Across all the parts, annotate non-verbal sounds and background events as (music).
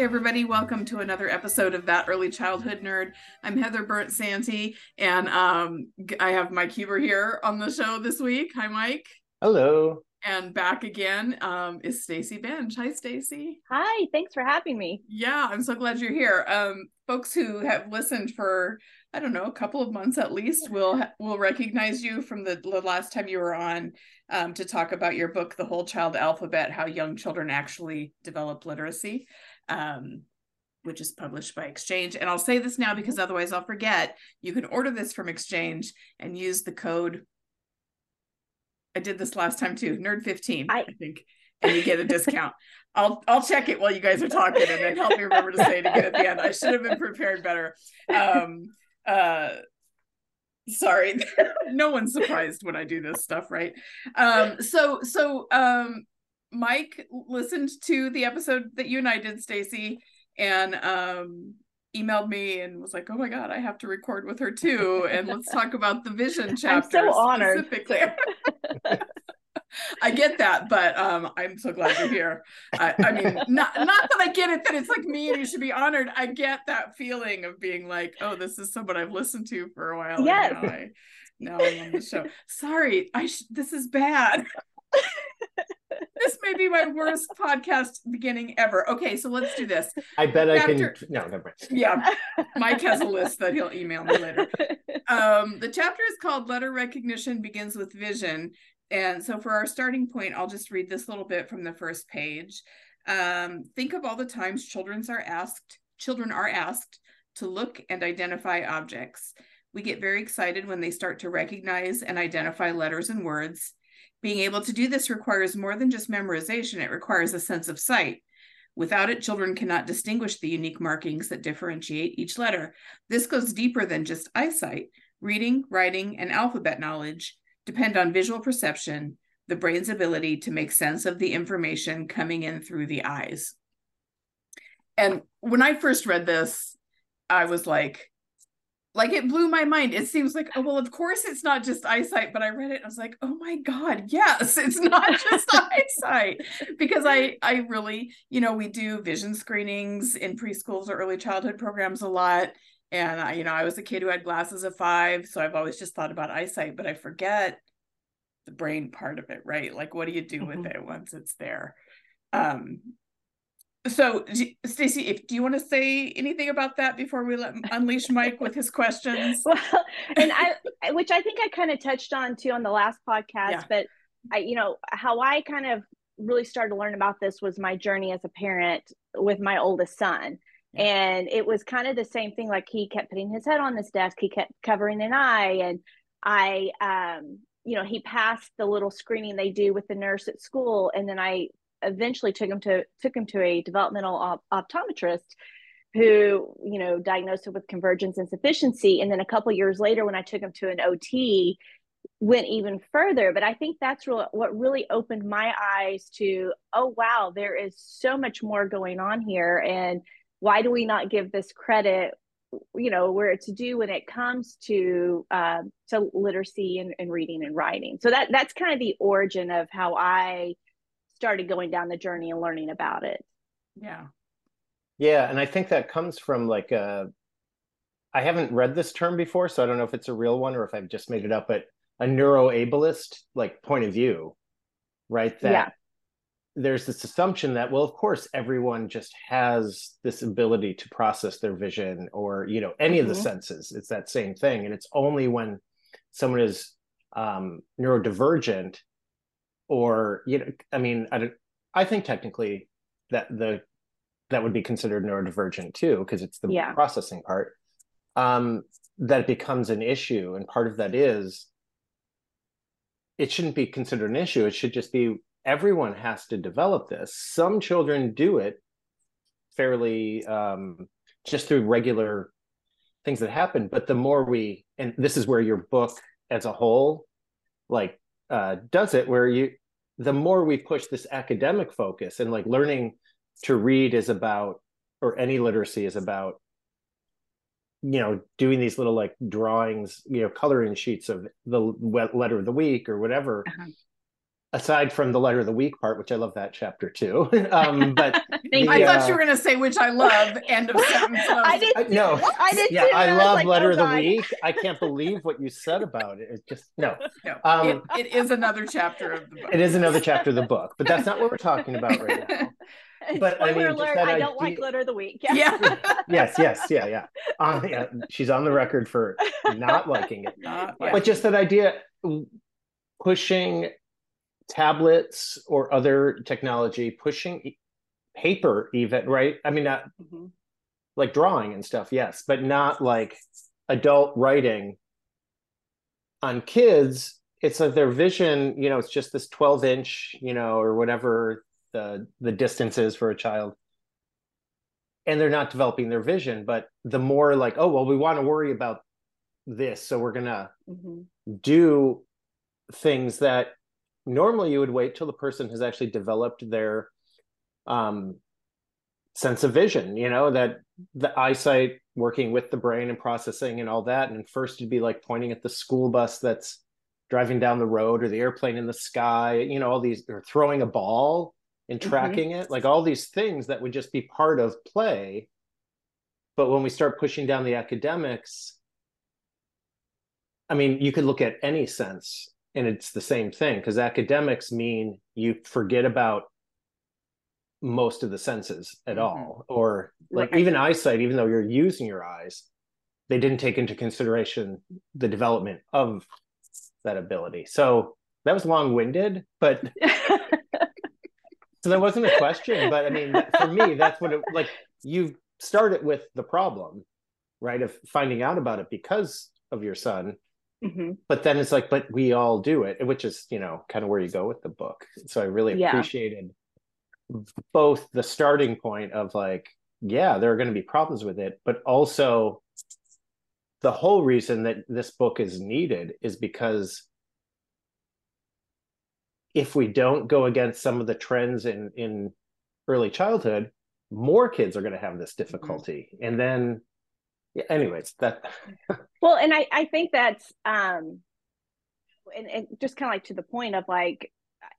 Hey, everybody, welcome to another episode of That Early Childhood Nerd. I'm Heather Bernt Santy, and um, I have Mike Huber here on the show this week. Hi, Mike. Hello. And back again um, is Stacy Benge. Hi, Stacy. Hi, thanks for having me. Yeah, I'm so glad you're here. Um, folks who have listened for I don't know a couple of months at least will will recognize you from the, the last time you were on um, to talk about your book, The Whole Child Alphabet: How Young Children Actually Develop Literacy um, which is published by Exchange. And I'll say this now because otherwise I'll forget. You can order this from Exchange and use the code. I did this last time too, nerd 15, I, I think, and you get a discount. (laughs) I'll I'll check it while you guys are talking and then help me remember to say it again at the end. I should have been prepared better. Um uh sorry (laughs) no one's surprised when i do this stuff right um so so um Mike listened to the episode that you and I did, Stacy, and um, emailed me and was like, "Oh my god, I have to record with her too, and let's (laughs) talk about the vision chapter." I'm so honored. (laughs) I get that, but um, I'm so glad you're here. I, I, mean, not not that I get it that it's like me and you should be honored. I get that feeling of being like, oh, this is someone I've listened to for a while. Yes. Now, I, now I'm on the show. Sorry, I sh- this is bad (laughs) this may be my worst podcast beginning ever. Okay, so let's do this. I bet chapter, I can. No, never mind. Yeah, Mike has a list that he'll email me later. Um, the chapter is called "Letter Recognition Begins with Vision," and so for our starting point, I'll just read this little bit from the first page. Um, think of all the times children are asked. Children are asked to look and identify objects. We get very excited when they start to recognize and identify letters and words. Being able to do this requires more than just memorization, it requires a sense of sight. Without it, children cannot distinguish the unique markings that differentiate each letter. This goes deeper than just eyesight. Reading, writing, and alphabet knowledge depend on visual perception, the brain's ability to make sense of the information coming in through the eyes. And when I first read this, I was like, like it blew my mind. It seems like, oh, well, of course it's not just eyesight, but I read it and I was like, oh my God, yes, it's (laughs) not just eyesight. Because I I really, you know, we do vision screenings in preschools or early childhood programs a lot. And I, you know, I was a kid who had glasses at five. So I've always just thought about eyesight, but I forget the brain part of it, right? Like what do you do mm-hmm. with it once it's there? Um, so stacy if do you want to say anything about that before we let unleash mike with his questions (laughs) well and i which i think i kind of touched on too on the last podcast yeah. but i you know how i kind of really started to learn about this was my journey as a parent with my oldest son yeah. and it was kind of the same thing like he kept putting his head on this desk he kept covering an eye and i um you know he passed the little screening they do with the nurse at school and then i eventually took him to took him to a developmental op- optometrist who you know diagnosed him with convergence insufficiency. And then a couple years later when i took him to an ot went even further. But i think that's real, what really opened my eyes to oh wow there is so much more going on here. And why do we not give this credit you know where it's due when it comes to uh, to literacy and, and reading and writing? So that that's kind of the origin of how i started going down the journey and learning about it. Yeah. Yeah, and I think that comes from like a uh, I haven't read this term before, so I don't know if it's a real one or if I've just made it up, but a neuroableist like point of view, right? That yeah. there's this assumption that, well, of course, everyone just has this ability to process their vision or, you know, any mm-hmm. of the mm-hmm. senses. It's that same thing. And it's only when someone is um, neurodivergent or you know i mean i, I think technically that the that would be considered neurodivergent too because it's the yeah. processing part. Um, that becomes an issue and part of that is it shouldn't be considered an issue. It should just be everyone has to develop this. Some children do it fairly um, just through regular things that happen but the more we and this is where your book as a whole like uh, does it where you the more we push this academic focus and like learning to read is about or any literacy is about you know doing these little like drawings you know coloring sheets of the letter of the week or whatever uh-huh. Aside from the letter of the week part which i love that chapter too (laughs) um but (laughs) the, i thought uh, you were going to say which i love end of (laughs) sentence i did I, no i did yeah i love like, letter oh, of the God. week i can't believe what you said about it it's just no no um, it, it is another chapter of the book it is another chapter of the book but that's not what we're talking about right now but I mean, alert, I don't like letter of the week. Yeah. yeah. yes, yes, yeah, yeah. Um, yeah. She's on the record for not liking it. Not but just that idea pushing tablets or other technology, pushing paper even, right? I mean, not mm-hmm. like drawing and stuff, yes, but not like adult writing on kids. It's like their vision, you know, it's just this 12 inch, you know, or whatever the the distance is for a child and they're not developing their vision but the more like oh well we want to worry about this so we're gonna mm-hmm. do things that normally you would wait till the person has actually developed their um sense of vision you know that the eyesight working with the brain and processing and all that and first you'd be like pointing at the school bus that's driving down the road or the airplane in the sky you know all these or throwing a ball and mm-hmm. tracking mm-hmm. it like all these things that would just be part of play but when we start pushing down the academics i mean you could look at any sense and it's the same thing because academics mean you forget about most of the senses at mm-hmm. all or like even eyesight even though you're using your eyes they didn't take into consideration the development of that ability so that was long-winded but (laughs) so that wasn't a question, but I mean, for me, that's what it like. You start it with the problem, right? Of finding out about it because of your son. Mm-hmm. But then it's like, but we all do it, which is, you know, kind of where you go with the book. So I really yeah. appreciated both the starting point of like, yeah, there are going to be problems with it, but also the whole reason that this book is needed is because if we don't go against some of the trends in in early childhood more kids are going to have this mm-hmm. difficulty mm-hmm. and then yeah, anyways that (laughs) well and i i think that's um and, and just kind of like to the point of like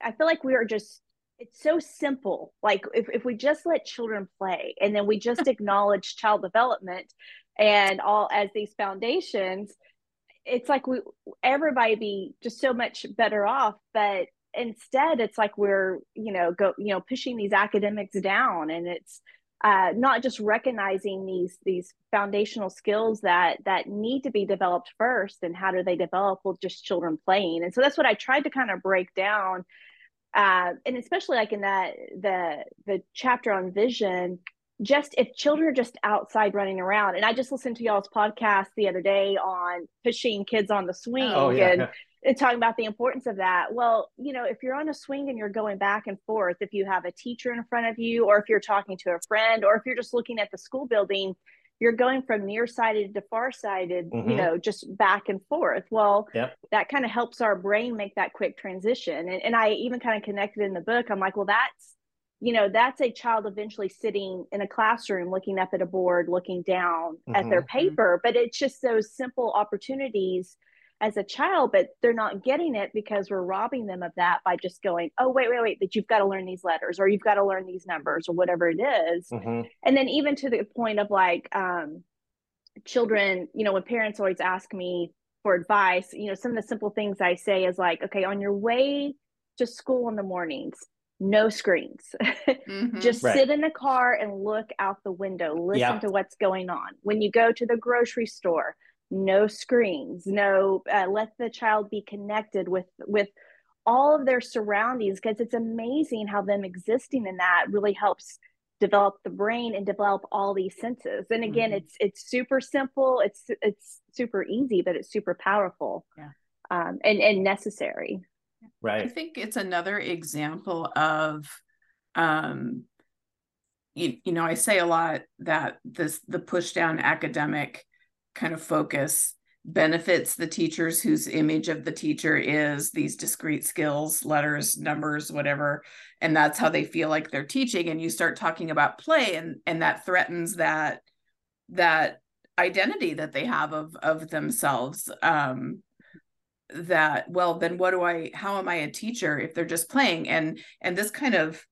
i feel like we are just it's so simple. Like if, if we just let children play and then we just (laughs) acknowledge child development and all as these foundations it's like we everybody be just so much better off but instead it's like we're you know go you know pushing these academics down and it's uh, not just recognizing these these foundational skills that that need to be developed first and how do they develop well just children playing and so that's what i tried to kind of break down uh, and especially like in that the the chapter on vision just if children are just outside running around and i just listened to y'all's podcast the other day on pushing kids on the swing oh, yeah. and (laughs) and talking about the importance of that. Well, you know, if you're on a swing and you're going back and forth, if you have a teacher in front of you, or if you're talking to a friend, or if you're just looking at the school building, you're going from nearsighted to farsighted, mm-hmm. you know, just back and forth. Well, yep. that kind of helps our brain make that quick transition. And, and I even kind of connected in the book. I'm like, well, that's, you know, that's a child eventually sitting in a classroom looking up at a board, looking down mm-hmm. at their mm-hmm. paper. But it's just those simple opportunities as a child, but they're not getting it because we're robbing them of that by just going, oh, wait, wait, wait, that you've got to learn these letters or you've got to learn these numbers or whatever it is. Mm-hmm. And then even to the point of like um, children, you know, when parents always ask me for advice, you know, some of the simple things I say is like, okay, on your way to school in the mornings, no screens. (laughs) mm-hmm. Just right. sit in the car and look out the window, listen yeah. to what's going on. When you go to the grocery store, no screens no uh, let the child be connected with with all of their surroundings because it's amazing how them existing in that really helps develop the brain and develop all these senses and again mm-hmm. it's it's super simple it's it's super easy but it's super powerful yeah. um, and and necessary right i think it's another example of um you, you know i say a lot that this the push down academic kind of focus benefits the teachers whose image of the teacher is these discrete skills, letters, numbers, whatever, and that's how they feel like they're teaching. And you start talking about play, and and that threatens that that identity that they have of of themselves. Um, that well, then what do I? How am I a teacher if they're just playing? And and this kind of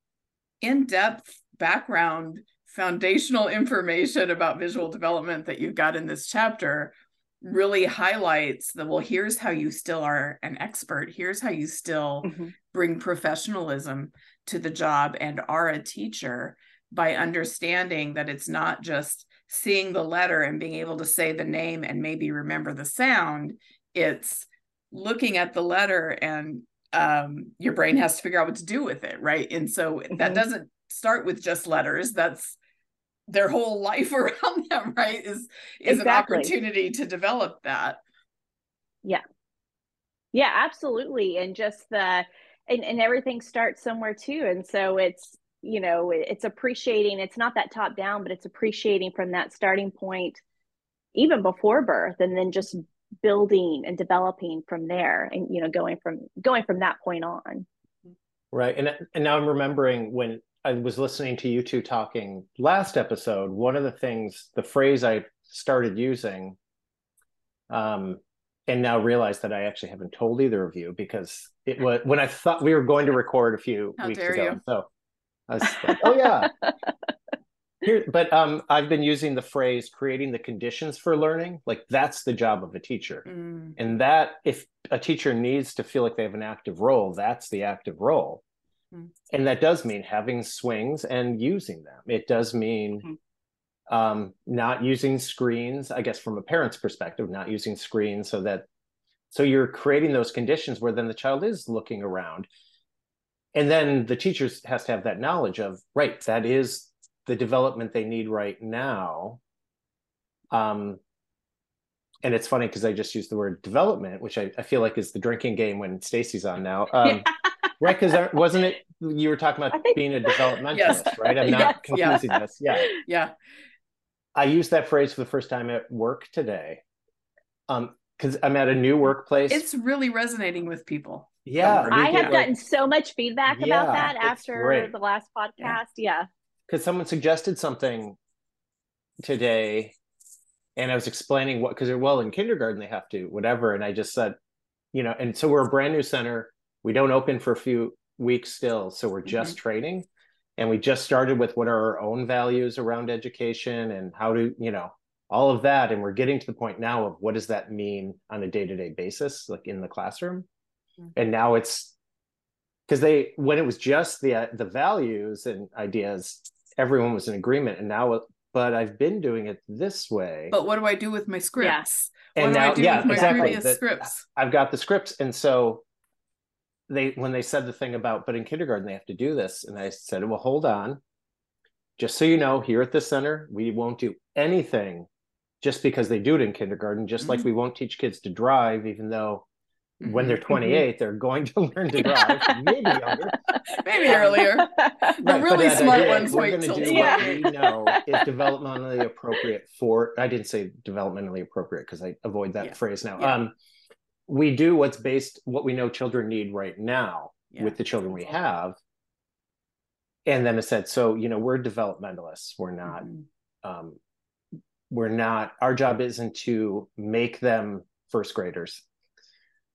in depth background foundational information about visual development that you've got in this chapter really highlights that well here's how you still are an expert here's how you still mm-hmm. bring professionalism to the job and are a teacher by understanding that it's not just seeing the letter and being able to say the name and maybe remember the sound it's looking at the letter and um, your brain has to figure out what to do with it right and so mm-hmm. that doesn't start with just letters. That's their whole life (laughs) around them right is is exactly. an opportunity to develop that. Yeah. Yeah absolutely. And just the and, and everything starts somewhere too. And so it's you know it's appreciating it's not that top down but it's appreciating from that starting point even before birth and then just building and developing from there and you know going from going from that point on. Right. And and now i'm remembering when I was listening to you two talking last episode. One of the things, the phrase I started using, um, and now realize that I actually haven't told either of you because it was when I thought we were going to record a few How weeks ago. You. So I was like, oh yeah. (laughs) Here, but um, I've been using the phrase creating the conditions for learning. Like that's the job of a teacher. Mm. And that if a teacher needs to feel like they have an active role, that's the active role. Mm-hmm. And that does mean having swings and using them. It does mean mm-hmm. um, not using screens, I guess, from a parent's perspective, not using screens so that so you're creating those conditions where then the child is looking around. And then the teacher has to have that knowledge of, right, that is the development they need right now. Um, and it's funny because I just used the word development, which I, I, feel like is the drinking game when Stacy's on now. (laughs) Um, right because wasn't it you were talking about think, being a developmentalist yes. right? I'm not (laughs) yes, confusing yeah. this. Yeah. Yeah. I used that phrase for the first time at work today. Um because i'm at a new workplace. It's really resonating with people. Yeah i have gotten so much feedback yeah, about that after great. the last podcast. Yeah. Because yeah. someone suggested something today and i was explaining what because well in kindergarten they have to whatever and i just said you know and so we're a brand new center we don't open for a few weeks still so we're just mm-hmm. training. And we just started with what are our own values around education and how to you know all of that. And we're getting to the point now of what does that mean on a day-to-day basis like in the classroom? Mm-hmm. and now it's because they when it was just the uh, the values and ideas everyone was in agreement. And now but i've been doing it this way. But what do i do with my scripts? Yeah. and now yeah exactly. the, scripts? I've got the scripts. And so they when they said the thing about but in kindergarten they have to do this and i said well hold on just so you know here at the center we won't do anything just because they do it in kindergarten just mm-hmm. like we won't teach kids to drive even though mm-hmm. when they're mm-hmm. 28 they're going to (laughs) learn to drive maybe younger (laughs) maybe earlier (laughs) the right, really smart ones to do yeah. what we know is developmentally appropriate for i didn't say developmentally appropriate because i avoid that yeah. phrase now yeah. um we do what's based what we know children need right now yeah. with the children we have. And then it said so you know we're developmentalists. We're not mm-hmm. um, we're not our job isn't to make them first graders.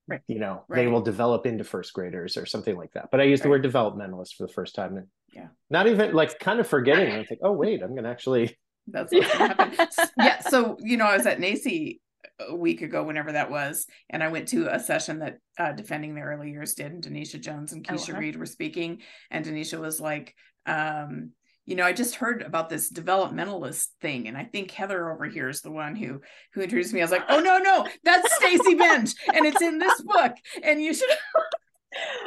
Right. You know right. they will develop into first graders or something like that. But i used right. the word developmentalist for the first time. And yeah. not even like kind of forgetting. I think oh wait i'm gonna actually that's what's happen (laughs) yeah so you know i was at NAEYC a week ago, whenever that was, and I went to a session that uh, Defending the Early Years did, and Denisha Jones and Kisha oh, wow. Reid were speaking, and Denisha was like, um, you know, I just heard about this developmentalist thing, and I think Heather over here is the one who who introduced me. I was like, oh no, no, that's Stacy Benge, and it's in this book, and you should. (laughs) (laughs)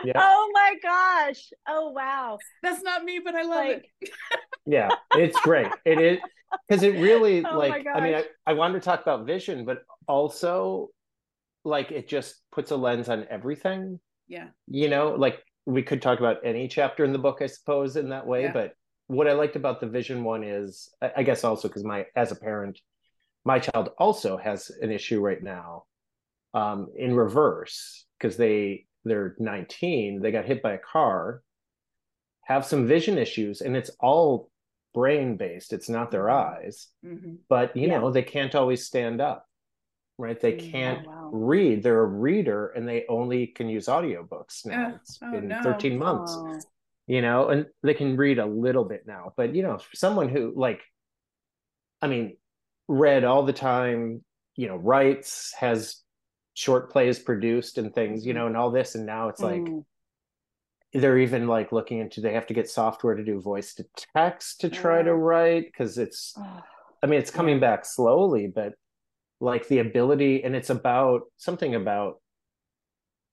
yeah. Oh my gosh! Oh wow! That's not me, but I love like... it. (laughs) yeah, it's great. It is because it really oh like. I mean, I, I wanted to talk about vision, but also like it just puts a lens on everything yeah you know like we could talk about any chapter in the book i suppose in that way yeah. but what i liked about the vision one is i guess also because my as a parent my child also has an issue right now um, in reverse because they they're 19 they got hit by a car have some vision issues and it's all brain based it's not their Mm-hmm. eyes hmm but you Yeah. know they can't always stand up right they Mm, can't oh, wow. read they're a reader and they only can use audiobooks now Ugh, it's oh, been no. 13 months Oh. you know and they can read a little bit now but you know someone who like i mean read all the time you know writes has short plays produced and things you Mhm. know and all this and now it's like Mm. they're even like looking into they have to get software to do voice to text to try to write because it's i mean it's coming back slowly but like the ability and it's about something about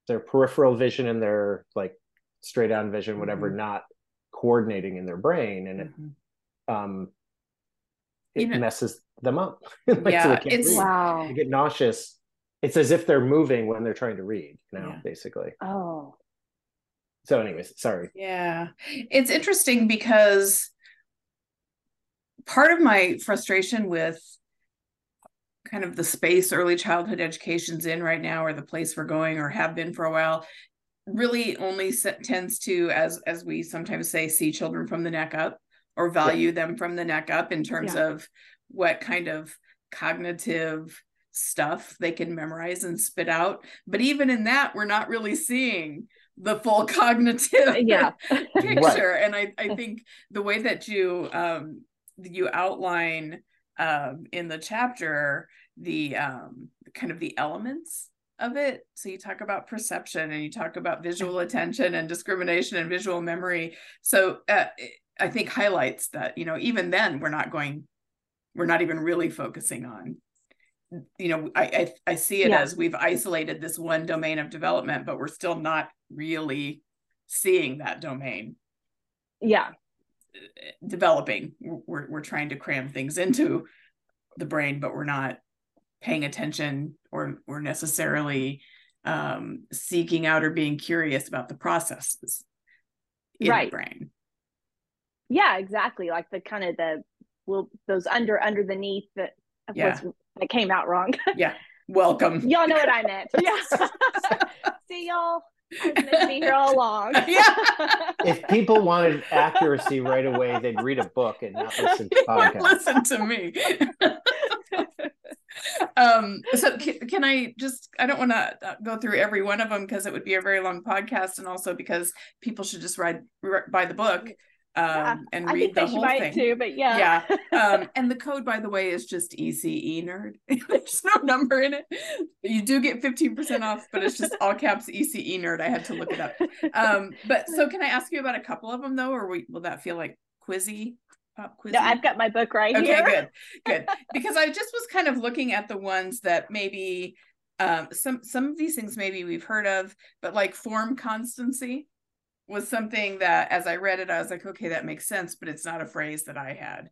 their peripheral vision and their like straight on vision whatever Mhm. not coordinating in their brain and it Mhm. um You it know- messes them up (laughs) like, so Yeah, can't it's- read. Wow. they get nauseous it's as if they're moving when they're trying to read know Yeah. basically Oh. so anyways sorry Yeah. It's interesting because part of my frustration with kind of the space early childhood education's in right now or the place we're going or have been for a while really only tends to as as we sometimes say see children from the neck up or value them from the neck up in terms Yeah. of what kind of cognitive stuff they can memorize and spit out but even in that we're not really seeing the full (laughs) cognitive Yeah. (laughs) picture. And i i (laughs) think the way that you um you outline um in the chapter the um kind of the elements of it. So you talk about perception and you talk about visual attention and discrimination and visual memory. So uh, i think highlights that you know even then we're not going we're not even really focusing on you know i i, I see it Yeah. as we've isolated this one domain of development but we're still not really seeing that domain Yeah. developing we're, we're trying to cram things into the brain but we're not paying attention or or necessarily um seeking out or being curious about the processes in Right. the brain Yeah, exactly. Like the kind of the well those under under the Yeah. That came out wrong. (laughs) yeah welcome y'all know what I meant. (laughs) Yeah. (laughs) See y'all. I was meant be here all along. Yeah. if people wanted accuracy right away they'd read a book and not listen to podcasts listen to me um so can, can i just i don't want to go through every one of them because it would be a very long podcast and also because people should just read buy the book um Yeah, and I read think the whole thing. too, but yeah. yeah um (laughs) and the code by the way is just ece nerd. (laughs) There's no number in it. You do get 15% off but it's just all caps ece nerd. I had to look it up. Um but so (laughs) can i ask you about a couple of them though or we, will that feel like quizzy pop quizzy? No, I've got my book right okay here. Okay, good good. Because i just was kind of looking at the ones that maybe um some some of these things maybe we've heard of but like form constancy was something that as i read it i was like okay that makes sense but it's not a phrase that i had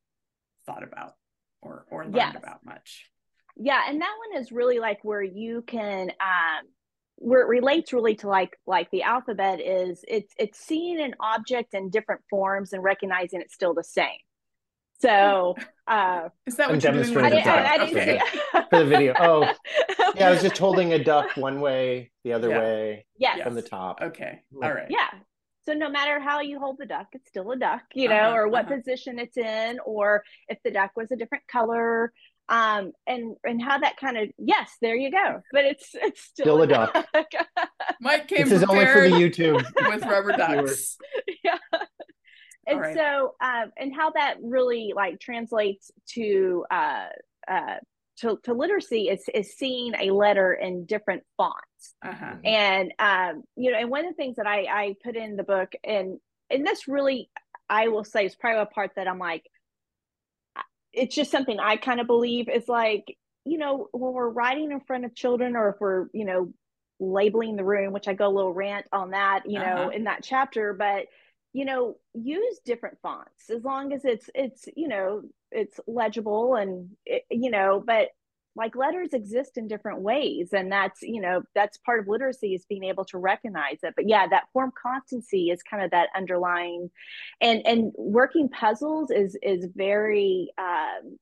thought about or or learned Yes. about much Yeah, and that one is really like where you can um where it relates really to like like the alphabet is it's it's seeing an object in different forms and recognizing it's still the same. So (laughs) uh is that I'm what you're doing with I demonstrating didn't, I, I didn't okay. see for the video oh (laughs) yeah i was just holding a duck one way the other Yeah. way yes. from the top okay all right Yeah. So no matter how you hold the duck, it's still a duck, you know, Uh-huh, or what uh-huh. position it's in, or if the duck was a different color, um, and and how that kind of yes, there you go. But it's it's still, Still a duck. (laughs) mike came this is only for the youtube (laughs) with rubber (laughs) ducks yeah. And right. so, um, and how that really like translates to uh, uh, to, to literacy is is seeing a letter in different fonts. uh-huh and um you know and one of the things that i i put in the book and and this really i will say is probably a part that i'm like it's just something i kind of believe is like you know when we're writing in front of children or if we're you know labeling the room which i go a little rant on that you know Uh-huh. in that chapter but you know use different fonts as long as it's it's you know it's legible and it, you know but like letters exist in different ways and that's you know that's part of literacy is being able to recognize it. But yeah that form constancy is kind of that underlying and and working puzzles is is very um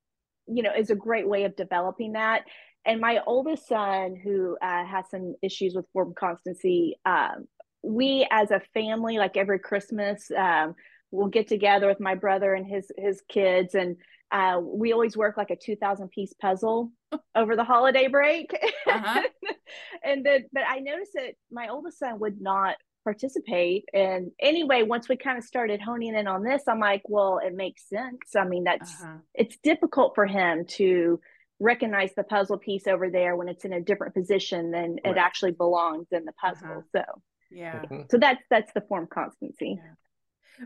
you know is a great way of developing that. And my oldest son who uh, has some issues with form constancy um, we as a family like every christmas um, we'll get together with my brother and his his kids and uh, we always work like a 2000 piece puzzle (laughs) over the holiday break uh-huh. (laughs) and then but i noticed that my oldest son would not participate and anyway once we kind of started honing in on this i'm like well it makes sense i mean that's uh-huh. it's difficult for him to recognize the puzzle piece over there when it's in a different position than right. it actually belongs in the puzzle uh-huh. so yeah mm-hmm. so that's that's the form constancy yeah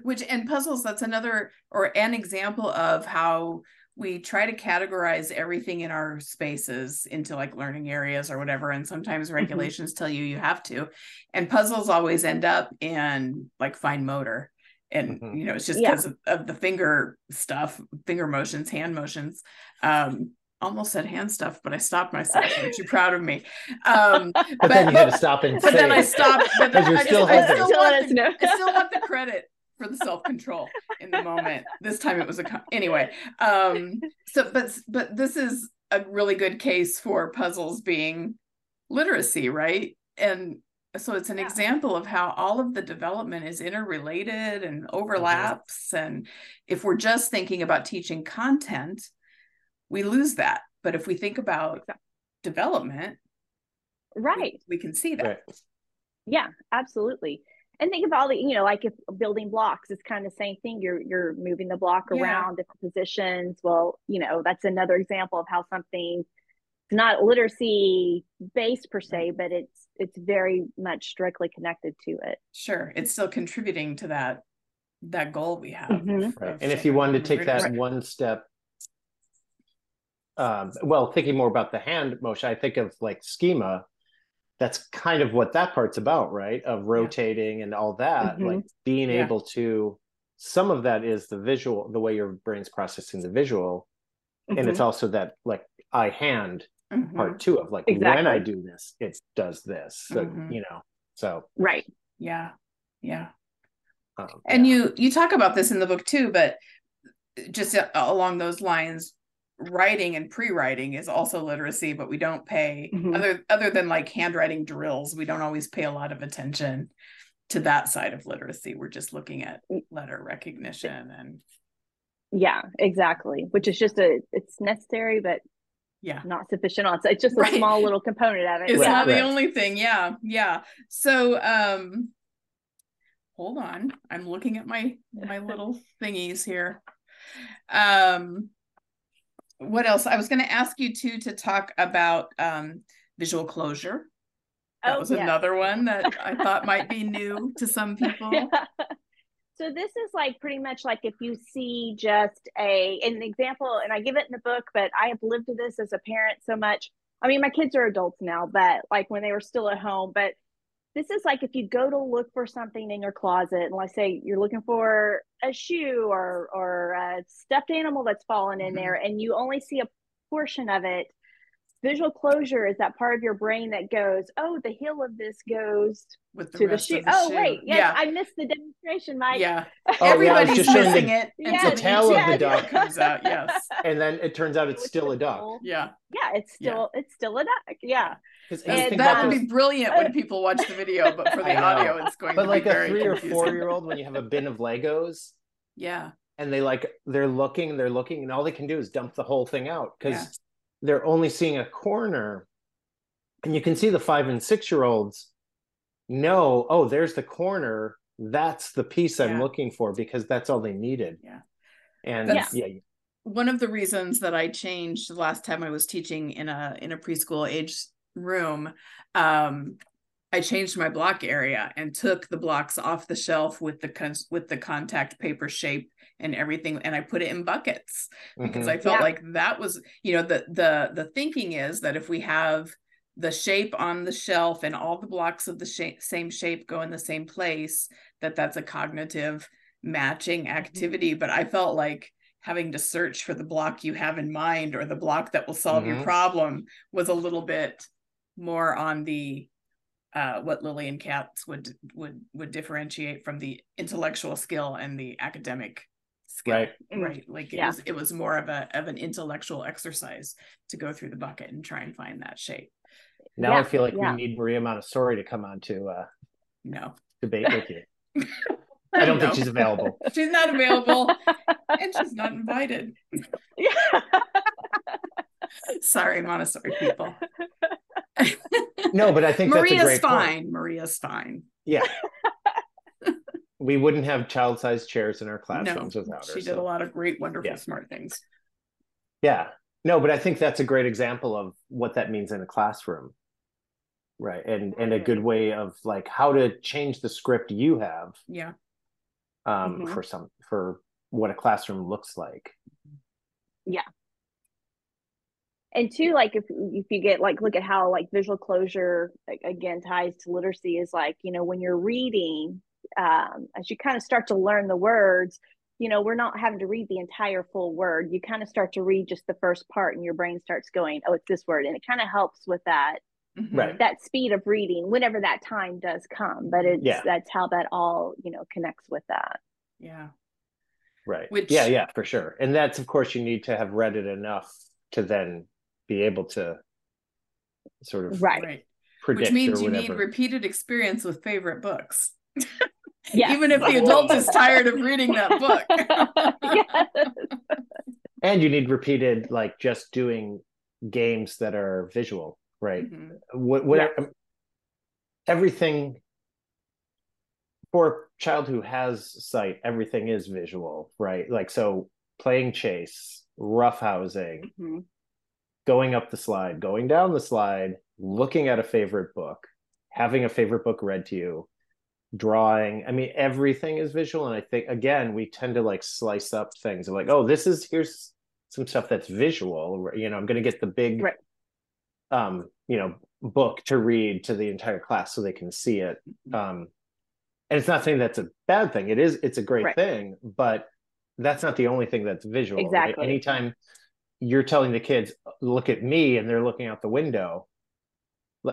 which and puzzles that's another or an example of how we try to categorize everything in our spaces into like learning areas or whatever and sometimes mm-hmm. regulations mm-hmm. tell you you have to and puzzles always end up in like fine motor and mm-hmm. you know it's just because yeah. of, of, the finger stuff finger motions hand motions um almost said hand stuff but i stopped myself aren't you proud of me um (laughs) but, but then you had to stop and say. but then i stopped but then I, still, I, still want the, I still want the credit for the self-control in the moment this time it was a anyway um so but but this is a really good case for puzzles being literacy right and so it's an yeah. example of how all of the development is interrelated and overlaps mm-hmm. and if we're just thinking about teaching content we lose that but if we think about exactly. development right we, we can see that right. yeah absolutely and think of all the you know like if building blocks it's kind of the same thing you're you're moving the block yeah. around different positions well you know that's another example of how something it's not literacy based per se but it's it's very much directly connected to it sure it's still contributing to that that goal we have mm-hmm. right. and if you wanted to take that one step um, well thinking more about the hand motion i think of like schema that's kind of what that part's about, right? Of rotating yeah. and all that, mm-hmm. like being yeah. able to. Some of that is the visual, the way your brain's processing the visual, mm-hmm. and it's mm-hmm. also that like eye hand mm-hmm. part too of like exactly. when I do this, it does this. So mm-hmm. you know, so right, yeah, yeah. Um, and yeah. you you talk about this in the book too, but just along those lines writing and pre-writing is also literacy but we don't pay mm-hmm. other other than like handwriting drills we don't always pay a lot of attention to that side of literacy we're just looking at mm. letter recognition and yeah exactly which is just a it's necessary but yeah not sufficient also it's just a right. small little component of (laughs) it it's yeah. not the only thing yeah yeah so um hold on i'm looking at my my (laughs) little thingies here um what else? I was going to ask you too to talk about um, visual closure. That oh, was yeah. another one that I thought (laughs) might be new to some people. Yeah. (laughs) So this is like pretty much like if you see just a an example, and I give it in the book, but I have lived this as a parent so much. I mean, my kids are adults now, but like when they were still at home, but this is like if you go to look for something in your closet and let's say you're looking for a shoe or or a stuffed animal that's fallen in mm-hmm. there and you only see a portion of it visual closure is that part of your brain that goes oh the heel of this goes with the to the shoe. the oh shoe. wait yes, yeah. I missed the demonstration mike yeah. (laughs) Oh, everybody's yeah, missing the, it. Yeah, the tail yeah. of the dog comes out yes. (laughs) And then it turns out it's Which still a duck. yeah. Yeah it's still it's still a duck yeah. And that would be brilliant when (laughs) people watch the video, but for the audio, it's going. To be brilliant. But like a three or four year old, when you have a bin of Legos, yeah, and they like they're looking, they're looking, and all they can do is dump the whole thing out because yeah. They're only seeing a corner, and you can see the five and six year olds know, oh, there's the corner. That's the piece I'm looking for because that's all they needed. Yeah, and that's, yeah. One of the reasons that I changed the last time I was teaching in a in a preschool age room, um, I changed my block area and took the blocks off the shelf with the con- with the contact paper shape and everything, and I put it in buckets because mm-hmm. I felt yeah. like that was, you know, the the the thinking is that if we have the shape on the shelf and all the blocks of the shape, same shape go in the same place, that that's a cognitive matching mm-hmm. activity. Mm-hmm. But I felt like having to search for the block you have in mind or the block that will solve mm-hmm. your problem was a little bit more on the uh, what Lillian Katz would would would differentiate from the intellectual skill and the academic skill. Right. Right. Like it Yeah. was it was more of a of an intellectual exercise to go through the bucket and try and find that shape. Now I feel like yeah. we need Maria Montessori to come on to uh, No. debate with you. (laughs) I don't think she's available. (laughs) She's not available (laughs) and she's not invited. yeah. Sorry, Montessori people. No, but I (laughs) think that's a Maria's great point. fine. Maria's fine. Yeah. (laughs) we wouldn't have child-sized chairs in our classrooms no, without her. she did so- a lot of great, wonderful, Yeah. smart things. Yeah. No, but I think that's a great example of what that means in a classroom. Right. And and a good way of like how to change the script you have Yeah. um Mhm. for some for what a classroom looks like. And two like if if you get like look at how like visual closure like, again ties to literacy is like you know when you're reading um as you kind of start to learn the words you know we're not having to read the entire full word you kind of start to read just the first part and your brain starts going oh it's this word and it kind of helps with that Mhm. Right. that speed of reading whenever that time does come but it's Yeah. that's how that all you know connects with that Yeah. Right. Which- yeah, yeah, for sure. And that's of course you need to have read it enough to then be able to sort of right Right. predict Which means or you need repeated experience with favorite books. (laughs) Yes. Even if the adult is tired of reading that book. (laughs) yes. and you need repeated like just doing games that are visual, right? Mhm. what, what everything for a child who has sight everything is visual right like so playing chase roughhousing Mhm. Going up the slide going down the slide looking at a favorite book having a favorite book read to you drawing i mean everything is visual and i think again we tend to like slice up things of like oh this is here's some stuff that's visual you know i'm going to get the big Right. um you know book to read to the entire class so they can see it um and it's not saying that's a bad thing it is it's a great Right. thing but that's not the only thing that's visual right? Exactly. anytime you're telling the kids look at me and they're looking out the window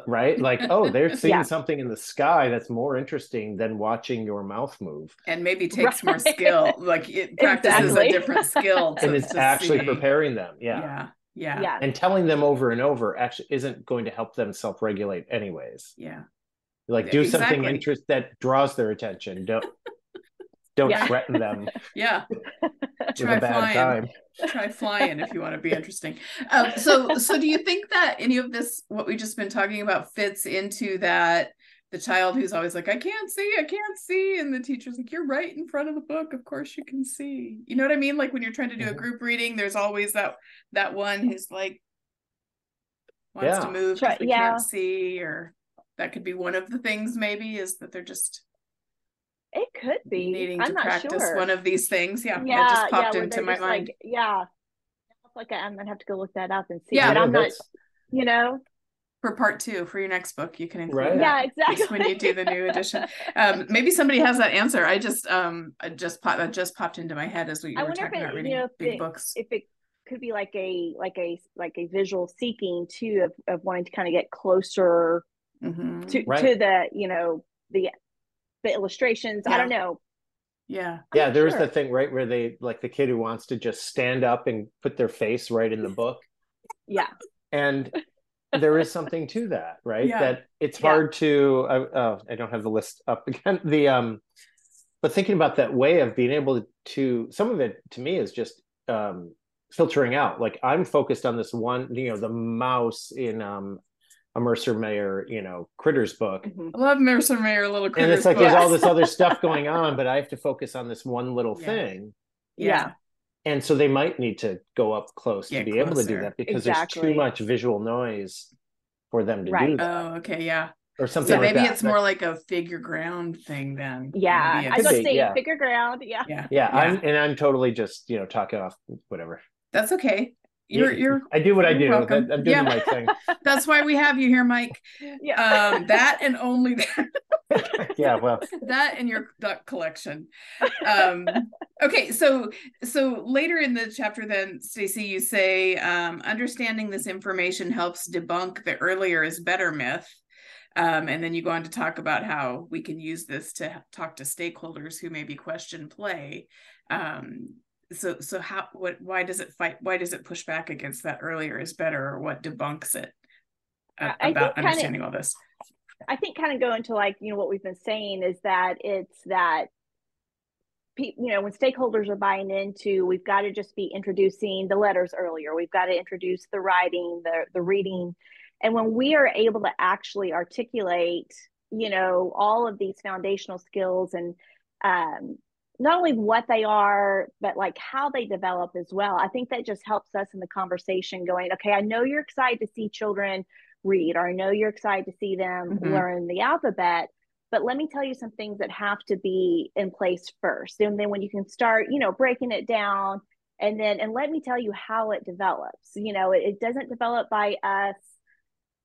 right like oh they're (laughs) seeing Yeah. something in the sky that's more interesting than watching your mouth move And maybe (laughs) takes more skill. Like it practices Exactly. a different skill. (laughs) To, and it's to actually see. preparing them yeah. Yeah. Yeah. yeah and telling them over and over actually isn't going to help them self-regulate anyways Yeah. like do something Exactly. interest that draws their attention don't don't Yeah. threaten them (laughs) Yeah. with Try a bad flying. time Try flying if you want to be interesting. Um, so, so do you think that any of this, what we've just been talking about, fits into that? The child who's always like, I can't see, I can't see, and the teacher's like, You're right in front of the book. Of course you can see. You know what I mean? Like when you're trying to do a group reading, there's always that that one who's like wants to move Try- because they yeah. can't see, or that could be one of the things. Maybe is that they're just it could be needing i'm to not practice sure one of these things. Yeah, yeah that just popped where into my just mind. like, yeah it's like i'm gonna have to go look that up and see Yeah. but No, i'm not you know for part two for your next book you can include Right. that. yeah exactly when you do the new edition. Um, maybe somebody has that answer. I just um I just pop that just popped into my head as we I were wonder if talking it- about you reading know, if big it- books. if it could be like a like a like a visual seeking too of, of wanting to kind of get closer Mhm. to Right. to the you know the the illustrations i don't know Yeah. I'm yeah there's sure. that thing right where they like the kid who wants to just stand up and put their face right in the book yeah and there is something to that right Yeah. that it's Yeah. hard to I, oh, I don't have the list up (laughs) again the um but thinking about that way of being able to some of it to me is just um filtering out like i'm focused on this one you know the mouse in um a mercer mayer you know critters book Mhm. I love Mercer Mayer little critters. and it's like there's all this other stuff (laughs) going on but i have to focus on this one little Yeah. thing yeah. and so they might need to go up close Get to be able to do that because there's too much visual noise for them to do that Oh, okay, yeah. or something So like maybe that. it's But- more like a figure ground thing then. yeah i was Could gonna say yeah. figure ground yeah yeah. yeah, i'm and i'm totally just you know talking off whatever That's okay. You're you're i do what i do welcome. That- i'm doing Yeah. the right thing (laughs) that's why we have you here, Mike. yeah Um (laughs) that and only that. (laughs) yeah well that and your duck collection um okay so so later in the chapter then stacy you say um understanding this information helps debunk the earlier is better myth um and then you go on to talk about how we can use this to talk to stakeholders who maybe question play um so so how what why does it fight why does it push back against that earlier is better or what debunks it uh, about understanding kinda, all this? I think kind of going to like you know what we've been saying is that it's that you know when stakeholders are buying into we've got to just be introducing the letters earlier. We've got to introduce the writing the the reading. And when we are able to actually articulate you know all of these foundational skills and um, not only what they are but like how they develop as well. I think that just helps us in the conversation going okay i know you're excited to see children read or i know you're excited to see them mm-hmm. learn the alphabet but let me tell you some things that have to be in place first. And then when you can start you know breaking it down and then and let me tell you how it develops. You know it, it doesn't develop by us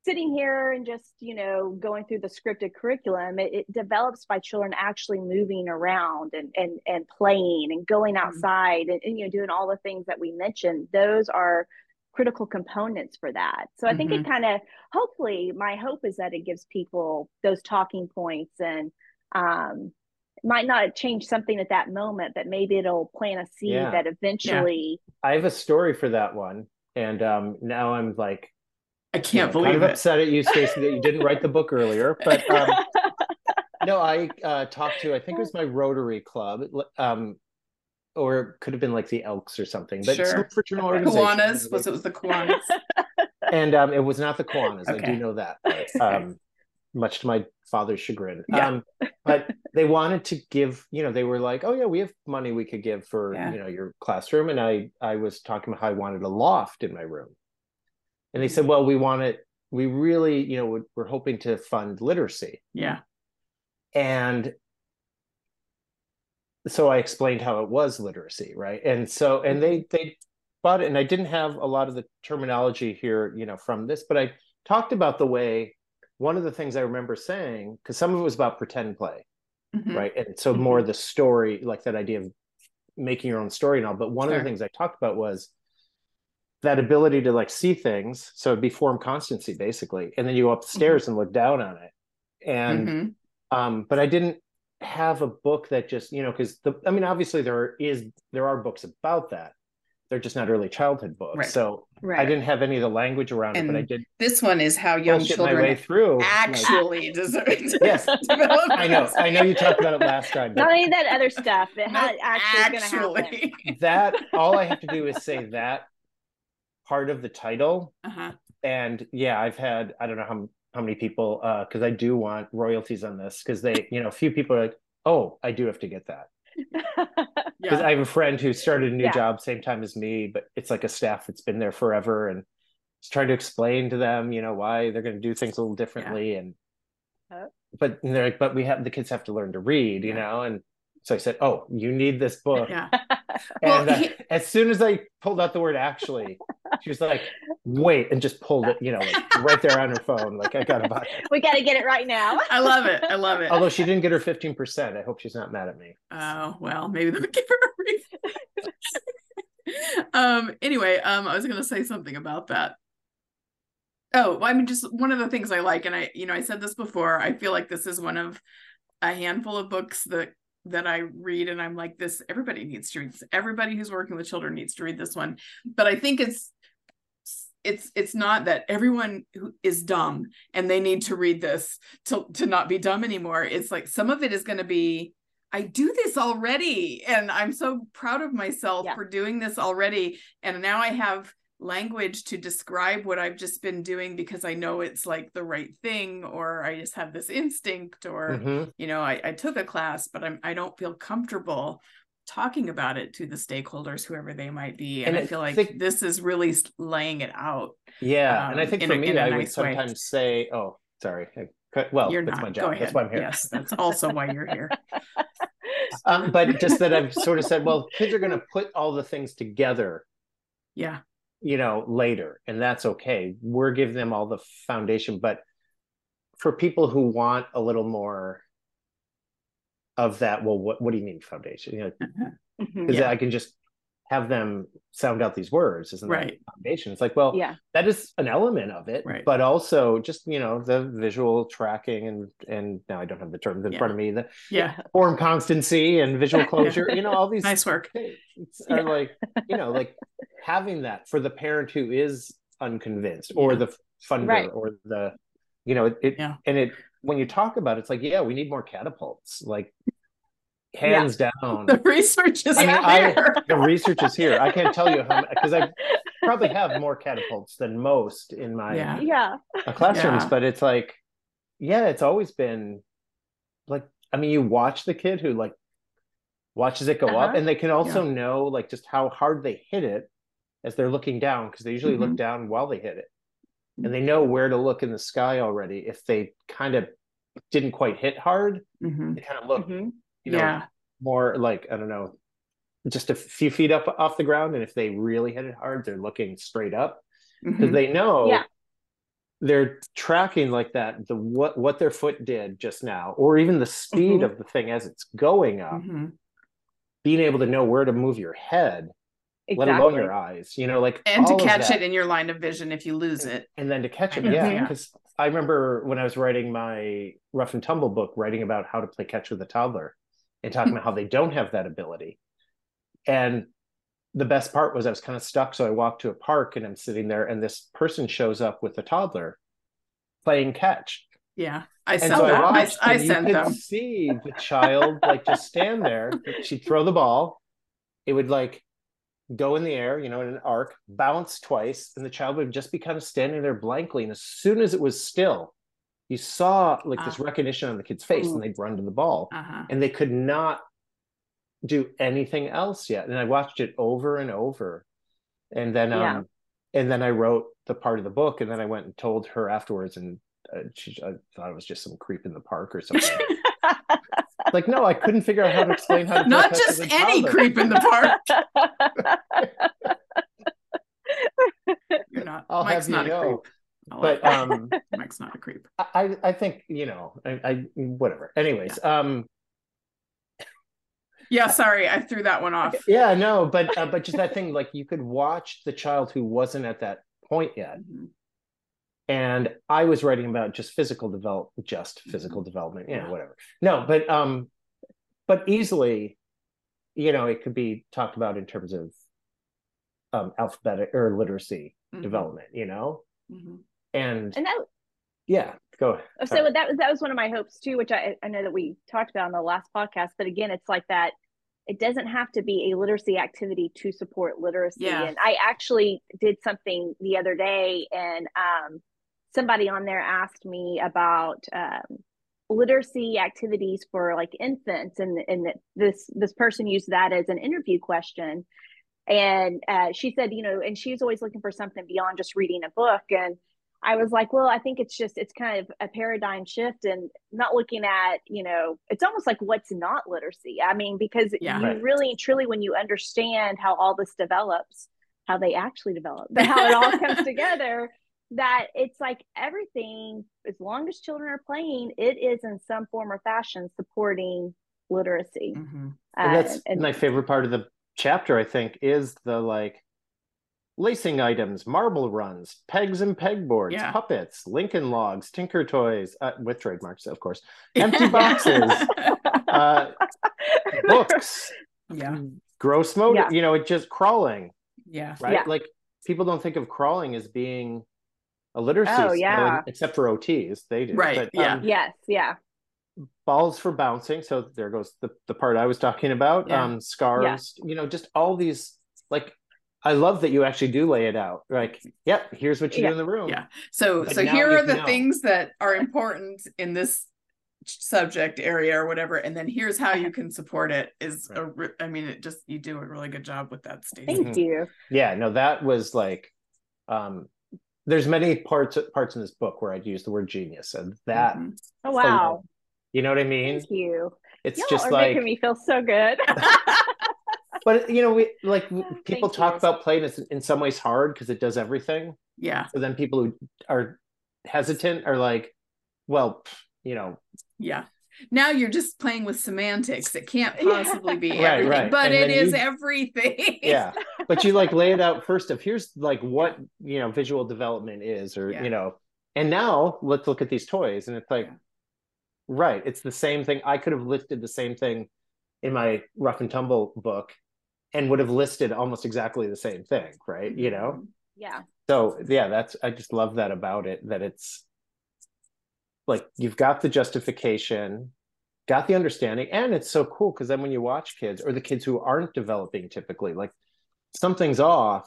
sitting here and just you know going through the scripted curriculum it, it develops by children actually moving around and and, and playing and going mm-hmm. outside mm-hmm. and, and, you know doing all the things that we mentioned those are critical components for that so i think mm-hmm. it kind of hopefully my hope is that it gives people those talking points and um might not change something at that moment but maybe it'll plant a seed yeah. that eventually yeah. i have a story for that one and um now i'm like I can't believe kind of it. upset at you, Stacy, that you didn't write the book earlier. But um, (laughs) no, I uh, talked to I think it was my Rotary Club, um, or it could have been like the Elks or something. But sure. some fraternal organization. Kiwanis was it was the Kiwanis, (laughs) and um, it was not the Kiwanis. Okay. I do know that. But, um, much to my father's chagrin. Yeah. Um, but they wanted to give, you know, they were like, "Oh yeah, we have money we could give for, yeah. you know, your classroom." And I, I was talking about how I wanted a loft in my room, and they said well we want it we really you know we're hoping to fund literacy yeah and so i explained how it was literacy right and so and they they bought it and i didn't have a lot of the terminology here you know from this but i talked about the way one of the things i remember saying because some of it was about pretend play mm-hmm. right and so mm-hmm. more the story like that idea of making your own story and all but one sure. of the things i talked about was that ability to like see things so it'd be form constancy basically and then you go up the mm-hmm. stairs mm-hmm. and look down on it and mm-hmm. um but i didn't have a book that just you know because the i mean obviously there is there are books about that they're just not early childhood books right. so right. i didn't have any of the language around and it but i did this one is how young children my way through actually like, (laughs) deserve (laughs) yes (laughs) i know i know you talked about it last time not any of that other stuff that actually, actually. that all i have to do is say that part of the title. Uh-huh. And yeah, I've had I don't know how how many people because uh, I do want royalties on this because they you know a few people are like oh I do have to get that (laughs) because yeah. I have a friend who started a new yeah. job same time as me but it's like a staff that's been there forever and just trying to explain to them you know why they're going to do things a little differently yeah. and uh, but and they're like but we have the kids have to learn to read you know and so I said, "Oh, you need this book." Yeah. (laughs) and uh, as soon as I pulled out the word "actually," she was like, "Wait!" and just pulled it, you know, like, right there on her phone. Like I got to buy. It. We got to get it right now. (laughs) I love it. I love it. Although she didn't get her fifteen percent, I hope she's not mad at me. Oh well, maybe they'll (laughs) give her a refund. um. Anyway, um, I was going to say something about that. Oh, well, I mean, just one of the things I like, and I, you know, I said this before. I feel like this is one of a handful of books that that I read and I'm like this everybody needs to read this. Everybody who's working with children needs to read this one. But I think it's it's it's not that everyone who is dumb and they need to read this to to not be dumb anymore. It's like some of it is going to be I do this already and I'm so proud of myself yeah. for doing this already and now I have language to describe what I've just been doing because I know it's like the right thing, or I just have this instinct, or mm-hmm. you know, I, I took a class, but I'm I don't feel comfortable talking about it to the stakeholders, whoever they might be. And, and I feel like think, this is really laying it out. Yeah. Um, and I um, think for a, me, I nice would sometimes way. say, oh, sorry. well, you're that's not. my job. That's why I'm here. Yes, that's also why you're here. (laughs) (laughs) um, but just that I've sort of said, well, kids are going to put all the things together. Yeah you know later and that's okay we're giving them all the foundation but for people who want a little more of that well what, what do you mean foundation you know because mm-hmm. yeah. i can just have them sound out these words isn't Right. that the foundation it's like well Yeah. that is an element of it Right. but also just you know the visual tracking and and now i don't have the terms in Yeah. front of me the Yeah. form constancy and visual (laughs) closure you know all these Nice work. things are like you know like having that for the parent who is unconvinced or Yeah. the funder Right. or the you know it, it Yeah. and it when you talk about it, it's like yeah we need more catapults like hands down (laughs) The research is I mean, I- the research is here i can't tell you how because i (laughs) probably have more catapults than most in my Yeah. Yeah. classrooms Yeah. but it's like yeah it's always been like i mean you watch the kid who like watches it go up Uh-huh. and they can also know like just how hard they hit it as they're looking down because they usually look down while they hit it and they know where to look in the sky already if they kind of didn't quite hit hard Mhm. they kind of look Mhm. You know Yeah. more like i don't know just a few feet up off the ground and if they really hit it hard they're looking straight up because Mhm. they know Yeah. they're tracking like that the what what their foot did just now or even the speed Mhm. of the thing as it's going up Mhm. being able to know where to move your head Exactly. let alone your eyes you know like And to catch it in your line of vision if you lose it. and then to catch it yeah yeah. because i remember when i was writing my rough and tumble book writing about how to play catch with a toddler and talking hmm. about how they don't have that ability and the best part was i was kind of stuck so i walked to a park and i'm sitting there and this person shows up with a toddler playing catch Yeah. I and sent so I them. I, watched, I and you sent could them. see the child like just stand there. She'd throw the ball, it would like go in the air, you know, in an arc, bounce twice, and the child would just be kind of standing there blankly. And as soon as it was still, you saw like this Ah. recognition on the kid's face, Ooh. and they'd run to the ball, Uh-huh. and they could not do anything else yet. And I watched it over and over, and then um, Yeah. and then I wrote the part of the book, and then I went and told her afterwards, and uh, she I thought it was just some creep in the park or something. (laughs) like, no, I couldn't figure out how to explain how to Not just any creep in the park. (laughs) You're not. I'll Mike's have you not a know. I'll But um, (laughs) Mike's not a creep. I I think you know I, I whatever. Anyways, um, Yeah, sorry, I threw that one off. yeah, no, but uh, but just that thing, like you could watch the child who wasn't at that point yet, Mhm. and I was writing about just physical development, just physical development, yeah, Yeah. whatever. No, but um, but easily, you know, it could be talked about in terms of um alphabetic or literacy Mhm. development, you know, Mhm. And and that yeah, go ahead. so that was that was one of my hopes too, which I, I know that we talked about on the last podcast. But again, it's like that. It doesn't have to be a literacy activity to support literacy. Yeah. And I actually did something the other day, and um, somebody on there asked me about um, literacy activities for like infants, and and this this person used that as an interview question. And uh, she said, you know, and she's always looking for something beyond just reading a book. And I was like, well, I think it's just it's kind of a paradigm shift and not looking at, you know, it's almost like what's not literacy. I mean, because Yeah. you Right. really truly when you understand how all this develops, how they actually develop, but how it all (laughs) comes together, that it's like everything, as long as children are playing, it is in some form or fashion supporting literacy. Mhm. and that's Uh, and- my favorite part of the chapter i think is the like lacing items marble runs pegs and pegboards Yeah. puppets lincoln logs tinker toys uh, with trademarks of course (laughs) empty boxes uh (laughs) books yeah, gross motor Yeah. you know it just crawling yeah, right Yeah. like people don't think of crawling as being a literacy Oh, skill, yeah. except for ots they do Right, but, yeah. um, yes, yeah. balls for bouncing so there goes the, the part i was talking about Yeah. um scarves you know just all these like i love that you actually do lay it out like yep here's what you Yeah. do in the room Yeah. So But so here are the know. things that are important in this subject area or whatever and then here's how you can support it is a re- i mean it just you do a really good job with that Stacy. Thank Mhm. you. yeah no that was like um there's many parts parts in this book where i'd use the word genius and that Mhm. Oh wow. you know what i mean Thank you. it's Y'all just are like making me feel so good. (laughs) but you know we like people talk you. about playing it's in some ways hard because it does everything yeah so then people who are hesitant are like well you know yeah now you're just playing with semantics. It can't (laughs) possibly be Right, everything, right. but And it is you- everything. yeah (laughs) but you like lay it out first of here's like what you know visual development is or Yeah. you know and now let's look at these toys and it's like Yeah. right it's the same thing i could have listed the same thing in my rough and tumble book and would have listed almost exactly the same thing right you know mm-hmm. Yeah. so yeah that's i just love that about it that it's like you've got the justification got the understanding and it's so cool because then when you watch kids or the kids who aren't developing typically like something's off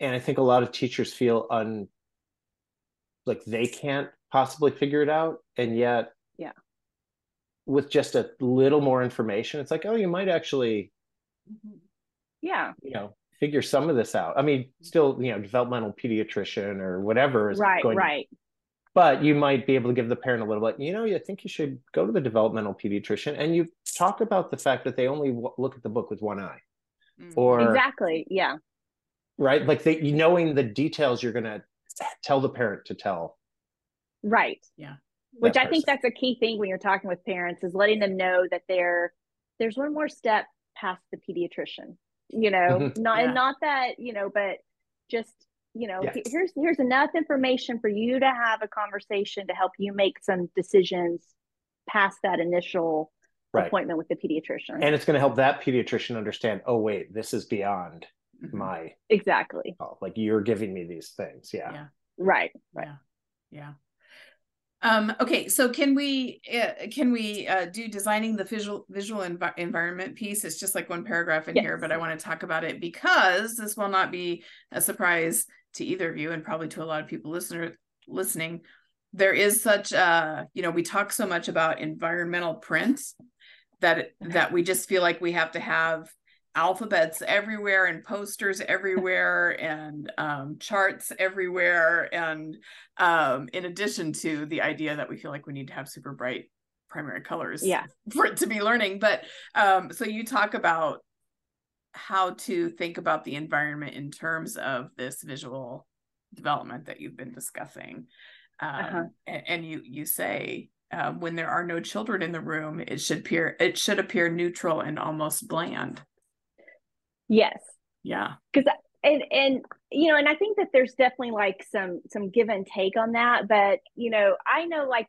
and i think a lot of teachers feel un like they can't possibly figure it out and yet Yeah. with just a little more information it's like oh you might actually. Yeah. you know figure some of this out i mean still you know developmental pediatrician or whatever is Right. going Right. but you might be able to give the parent a little bit you know i think you should go to the developmental pediatrician and you talk about the fact that they only w- look at the book with one eye Mhm. or Exactly. Yeah. right like they knowing the details you're going to tell the parent to tell Right. Yeah. Which that I think that's a key thing when you're talking with parents is letting them know that there there's one more step past the pediatrician. You know, Mhm. not Yeah. and not that, you know, but just, you know, Yeah. he- here's here's enough information for you to have a conversation to help you make some decisions past that initial Right. appointment with the pediatrician. and it's going to help that pediatrician understand oh wait this is beyond Mhm. my exactly. oh, like you're giving me these things yeah, Yeah. Right. Yeah. Yeah. Um, okay, so can we uh, can we uh, do designing the visual visual envi- environment piece? It's just like one paragraph in here, but I want to talk about it because this will not be a surprise to either of you, and probably to a lot of people listener listening. There is such uh, you know, we talk so much about environmental prints that it- that we just feel like we have to have alphabets everywhere and posters everywhere and um, charts everywhere and um, in addition to the idea that we feel like we need to have super bright primary colors Yeah. for it to be learning but um, so you talk about how to think about the environment in terms of this visual development that you've been discussing um, Uh-huh. and, and you you say uh, when there are no children in the room it should appear it should appear neutral and almost bland Yes. yeah Because and and you know and i think that there's definitely like some some give and take on that but you know i know like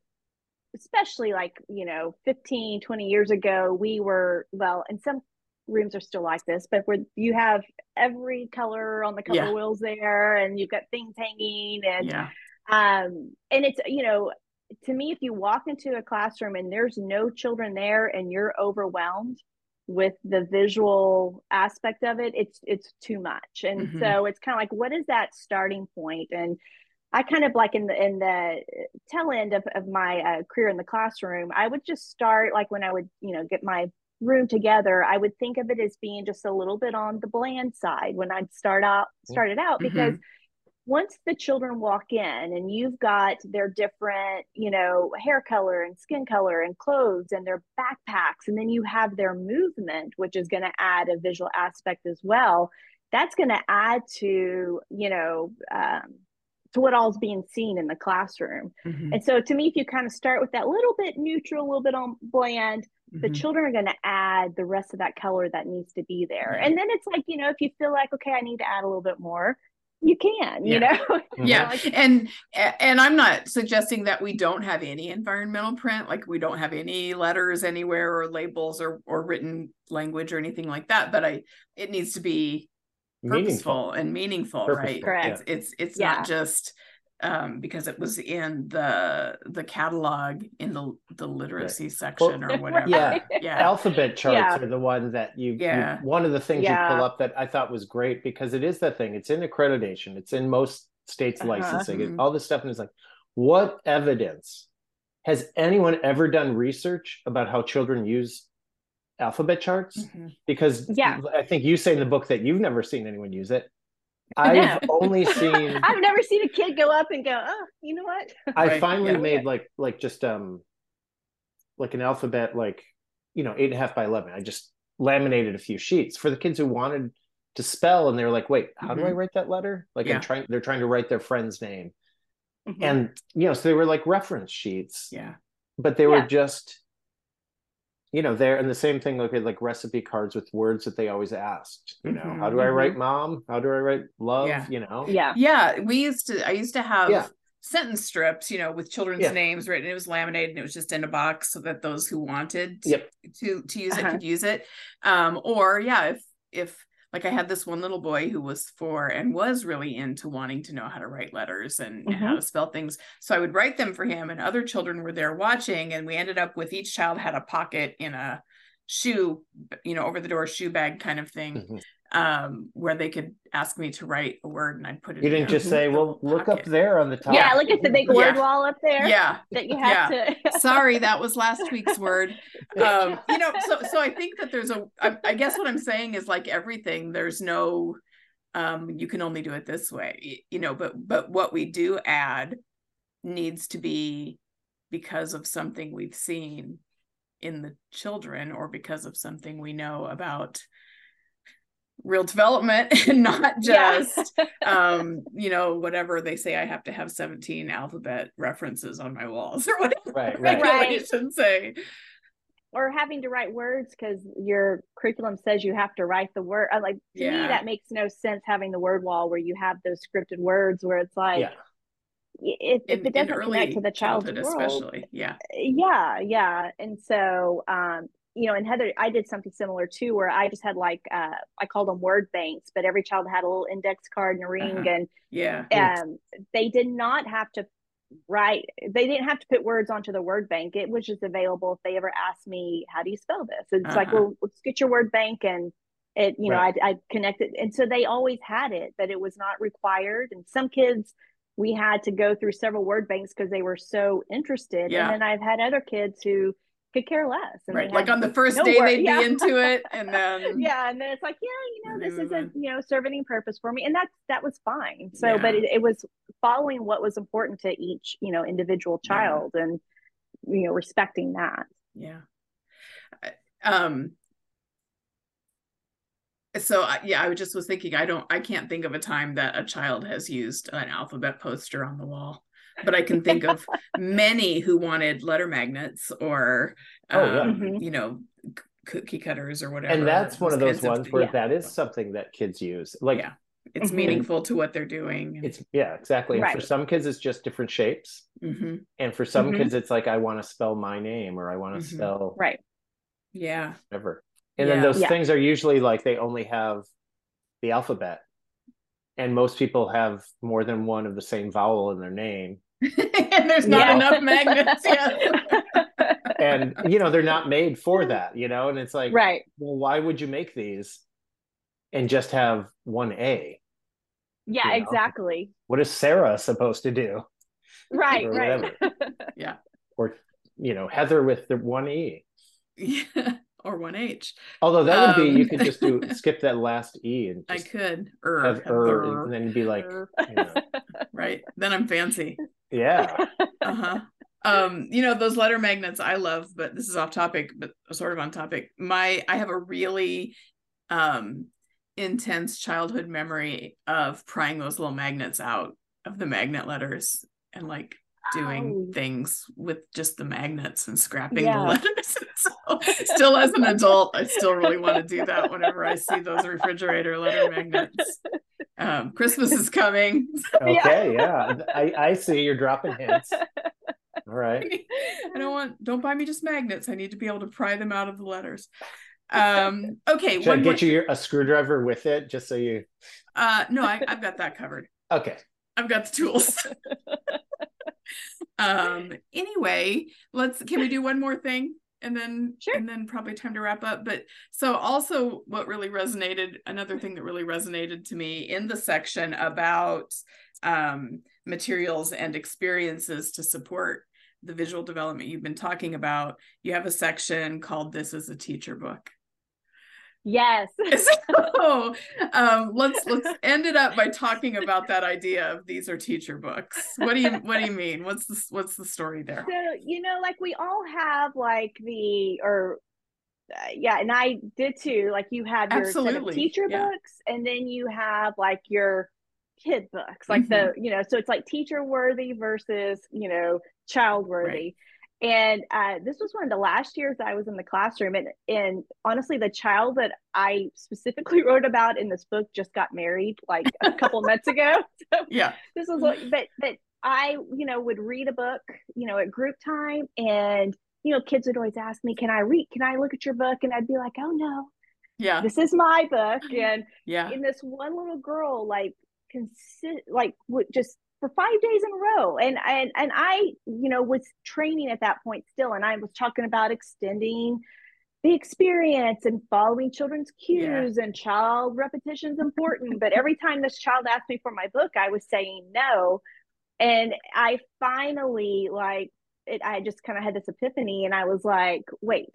especially like you know 15 20 years ago we were well and some rooms are still like this but where you have every color on the color Yeah. wheels there and you've got things hanging and yeah um and it's you know to me if you walk into a classroom and there's no children there and you're overwhelmed with the visual aspect of it it's it's too much. And Mhm. so it's kind of like what is that starting point? And i kind of like in the in the tail end of, of my uh, career in the classroom i would just start like when i would you know get my room together i would think of it as being just a little bit on the bland side when i'd start out started out because once the children walk in and you've got their different, you know, hair color and skin color and clothes and their backpacks, and then you have their movement, which is going to add a visual aspect as well, that's going to add to, you know, um, to what all's being seen in the classroom. Mhm. And so to me, if you kind of start with that little bit neutral, a little bit on bland, the Mhm. children are going to add the rest of that color that needs to be there. And then it's like, you know, if you feel like, okay, I need to add a little bit more, you can, you know? (laughs) yeah and and i'm not suggesting that we don't have any environmental print like we don't have any letters anywhere or labels or or written language or anything like that but i it needs to be purposeful meaningful and meaningful Purposeful, right Correct. it's it's it's Yeah. not just um because it was in the the catalog in the the literacy section or (laughs) whatever yeah. yeah alphabet charts Yeah. are the one that you, you- Yeah. one of the things you pull up that i thought was great because it is the thing it's in accreditation it's in most states Uh-huh. licensing it- Mhm. all this stuff and it's like what evidence has anyone ever done research about how children use alphabet charts Mhm. because Yeah. i think you say in the book that you've never seen anyone use it No. I've (laughs) only seen I've never seen a kid go up and go, oh, you know what? I Right, finally yeah. made like like just um like an alphabet like you know eight and a half by eleven. I just laminated a few sheets for the kids who wanted to spell and they were like, wait, how do I write that letter? Like Yeah. I'm trying they're trying to write their friend's name. Mhm. And you know, so they were like reference sheets. yeah but they were just you know there and the same thing like like recipe cards with words that they always asked you know Mhm, how do i mhm. write mom how do i write love Yeah. you know Yeah. Yeah, we used to. I used to have Yeah. sentence strips, you know, with children's Yeah. names written. It was laminated and it was just in a box so that those who wanted to Yep. to, to use it Uh-huh. could use it. Um, or yeah, if if like I had this one little boy who was four and was really into wanting to know how to write letters and, and how to spell things. So I would write them for him, and other children were there watching, and we ended up with each child had a pocket in a shoe, you know, over the door shoe bag kind of thing Mhm. Um where they could ask me to write a word and I'd put it you didn't their just say well little look up there on the top Yeah, look at the big word Yeah. wall up there yeah that you have to. (laughs) sorry that was last week's word um you know so so i think that there's a I, I guess what i'm saying is like everything there's no um you can only do it this way you know but but what we do add needs to be because of something we've seen in the children or because of something we know about real development (laughs) and not Yeah. just um you know whatever they say i have to have 17 alphabet references on my walls (laughs) or whatever Right, right. regulations say or having to write words because your curriculum says you have to write the word. uh, Like to Yeah. me, that makes no sense having the word wall where you have those scripted words where it's like yeah y- if, if it doesn't early connect to the child's childhood world, especially yeah yeah, yeah. And so, um, you know, and Heather, I did something similar too, where I just had like uh, I called them word banks, but every child had a little index card and a ring, Uh-huh. and yeah um, they did not have to write they didn't have to put words onto the word bank it was just available if they ever asked me how do you spell this it's like Uh-huh. well let's get your word bank and it you know I, I connected and so they always had it but it was not required and some kids we had to go through several word banks because they were so interested Yeah. and then i've had other kids who could care less. And right like on the first no day word- they'd yeah. be (laughs) into it and then yeah and then it's like yeah you know this isn't you know serving any purpose for me and that's that was fine. So but it, it was following what was important to each you know individual Yeah. child and you know respecting that. Yeah. Um so I- yeah i just was thinking i don't i can't think of a time that a child has used an alphabet poster on the wall but i can think of many who wanted letter magnets or Oh, yeah. um, Mhm. you know c- cookie cutters or whatever and that's one of those kinds ones where yeah. that is something that kids use like yeah it's Mhm. meaningful to what they're doing it's yeah exactly and for some kids it's just different shapes Mhm. and for some Mhm. kids it's like i want to spell my name or i want to spell right yeah whatever and then those Yeah. things are usually like they only have the alphabet and most people have more than one of the same vowel in their name (laughs) and there's not Yeah. enough magnets yet (laughs) and you know they're not made for that you know and it's like right. well why would you make these and just have one a yeah You know? exactly. What is sarah supposed to do? Right or right. (laughs) yeah. Or you know heather with the one e. Yeah or one h. Although that would be Um, you could just do skip that last e and i could er, have er, Heather. and then be like you know, right then i'm fancy yeah. (laughs) Uh-huh. Um you know those letter magnets i love but this is off topic but sort of on topic. My i have a really um intense childhood memory of prying those little magnets out of the magnet letters and like doing Oh. things with just the magnets and scrapping Yeah. the letters (laughs) so still as an adult i still really want to do that whenever i see those refrigerator letter magnets um christmas is coming (laughs) okay yeah i i see you're dropping hints (laughs) all right I don't want don't buy me just magnets. I need to be able to pry them out of the letters. Um okay, should i one more get you your, a screwdriver with it just so you uh no, I, I've got that covered. okay I've got the tools. Um anyway, let's can we do one more thing? And then Sure. and then probably time to wrap up. But so also what really resonated, another thing that really resonated to me in the section about um materials and experiences to support the visual development you've been talking about, you have a section called This is a Teacher Book. Yes (laughs) (laughs) So um, let's let's end it up by talking about that idea of these are teacher books. What do you what do you mean? What's the what's the story there? so you know like we all have like the or uh, yeah and i did too like you have your set of Absolutely, teacher yeah. books and then you have like your kid books like Mm-hmm. the you know so it's like teacher worthy versus you know child worthy And uh, this was one of the last years I was in the classroom, and and honestly, the child that I specifically (laughs) wrote about in this book just got married like a couple (laughs) months ago. So yeah, this was what, but but I you know would read a book you know at group time, and you know kids would always ask me, "Can I read? Can I look at your book?" And I'd be like, "Oh no, yeah, this is my book." (laughs) And yeah, and this one little girl like consi- like would just for five days in a row. And and and i you know was training at that point still and i was talking about extending the experience and following children's cues yeah. and child repetition is (laughs) important. But every time this child asked me for my book i was saying no. And i finally like it i just kind of had this epiphany and i was like wait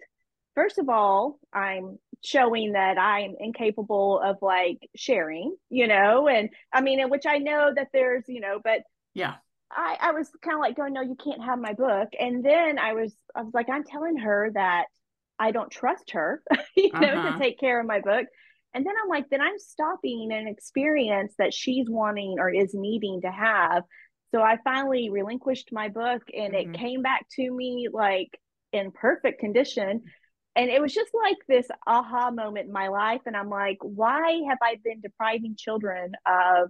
first of all i'm showing that I'm incapable of like sharing, you know, and I mean, in which I know that there's, you know, but yeah, I, I was kind of like going, no, you can't have my book. And then I was, I was like, I'm telling her that I don't trust her, (laughs) you know, uh-huh. to take care of my book. And then I'm like, then I'm stopping an experience that she's wanting or is needing to have. So I finally relinquished my book and mm-hmm. it came back to me like in perfect condition and it was just like this aha moment in my life and i'm like why have i been depriving children of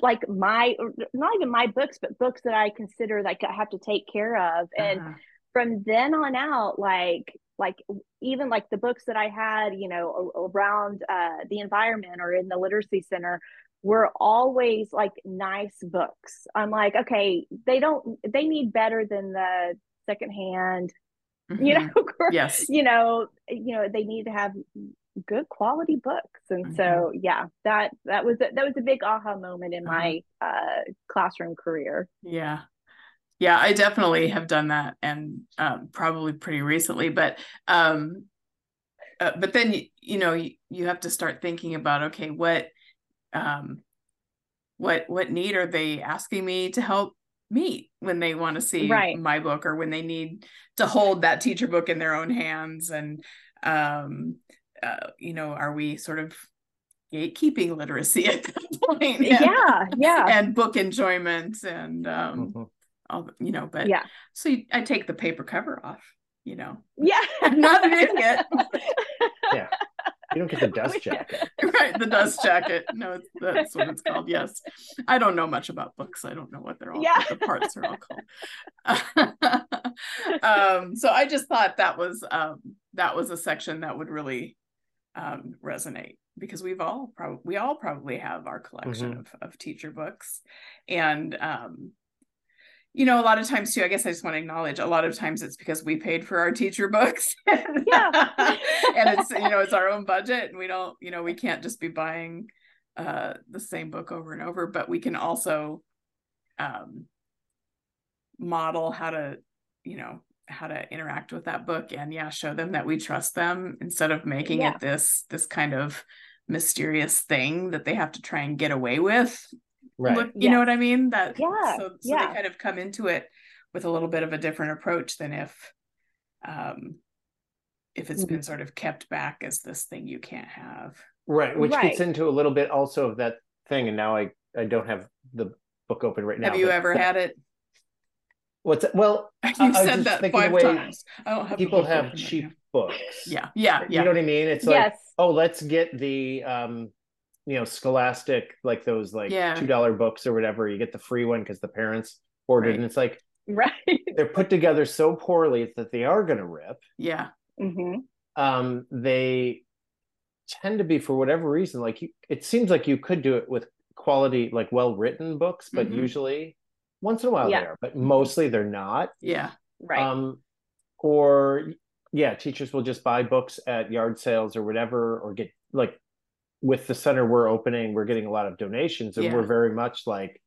like my not even my books but books that i consider like i have to take care of and uh-huh. from then on out like like even like the books that i had you know around uh, the environment or in the literacy center were always like nice books i'm like okay they don't they need better than the secondhand mm-hmm. (laughs) you know yes you know you know they need to have good quality books and mm-hmm. so yeah that that was a, that was a big aha moment in my uh-huh. uh classroom career yeah yeah i definitely have done that and um, probably pretty recently but um uh, but then you, you know you, you have to start thinking about okay what um what what need are they asking me to help meet when they want to see right. my book or when they need to hold that teacher book in their own hands. And um uh, you know are we sort of gatekeeping literacy at that (laughs) point? And, yeah. yeah and book enjoyment and um mm-hmm. all you know but yeah. so you, i take the paper cover off you know. Yeah. (laughs) I'm not an idiot (laughs) yeah you don't get the dust (laughs) jacket. (laughs) right, the dust jacket. No, that's what it's called. Yes. I don't know much about books. I don't know what they're all yeah. the parts are all called. (laughs) um, so I just thought that was um, that was a section that would really um, resonate because we've all probably we all probably have our collection mm-hmm. of, of teacher books and um, you know, a lot of times too, I guess I just want to acknowledge a lot of times it's because we paid for our teacher books. (laughs) yeah. (laughs) and it's, you know, it's our own budget and we don't, you know, we can't just be buying uh the same book over and over, but we can also um model how to, you know, how to interact with that book and yeah, show them that we trust them instead of making yeah. it this this kind of mysterious thing that they have to try and get away with right look you know what i mean that yeah so, so yeah. they kind of come into it with a little bit of a different approach than if um if it's mm-hmm. been sort of kept back as this thing you can't have right which right. gets into a little bit also of that thing and now i i don't have the book open right now have you ever had it what's it? well (laughs) you said that five times i don't have people have cheap right books yeah yeah yeah you know what i mean it's yes. like oh let's get the um you know scholastic like those like yeah. two dollar books or whatever you get the free one because the parents ordered right. and it's like right they're put together so poorly that they are going to rip yeah mm-hmm. um they tend to be for whatever reason like you, it seems like you could do it with quality like well written books but mm-hmm. usually once in a while yeah. they are but mostly they're not yeah right um or yeah teachers will just buy books at yard sales or whatever or get like with the center we're opening, we're getting a lot of donations, and yeah. we're very much like,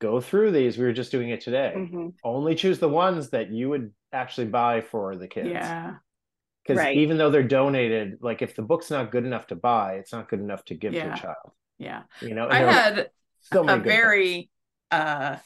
go through these. We were just doing it today. Mm-hmm. Only choose the ones that you would actually buy for the kids. Yeah. Because right. even though they're donated, like if the book's not good enough to buy, it's not good enough to give yeah. to a child. Yeah. You know, I had so a very uh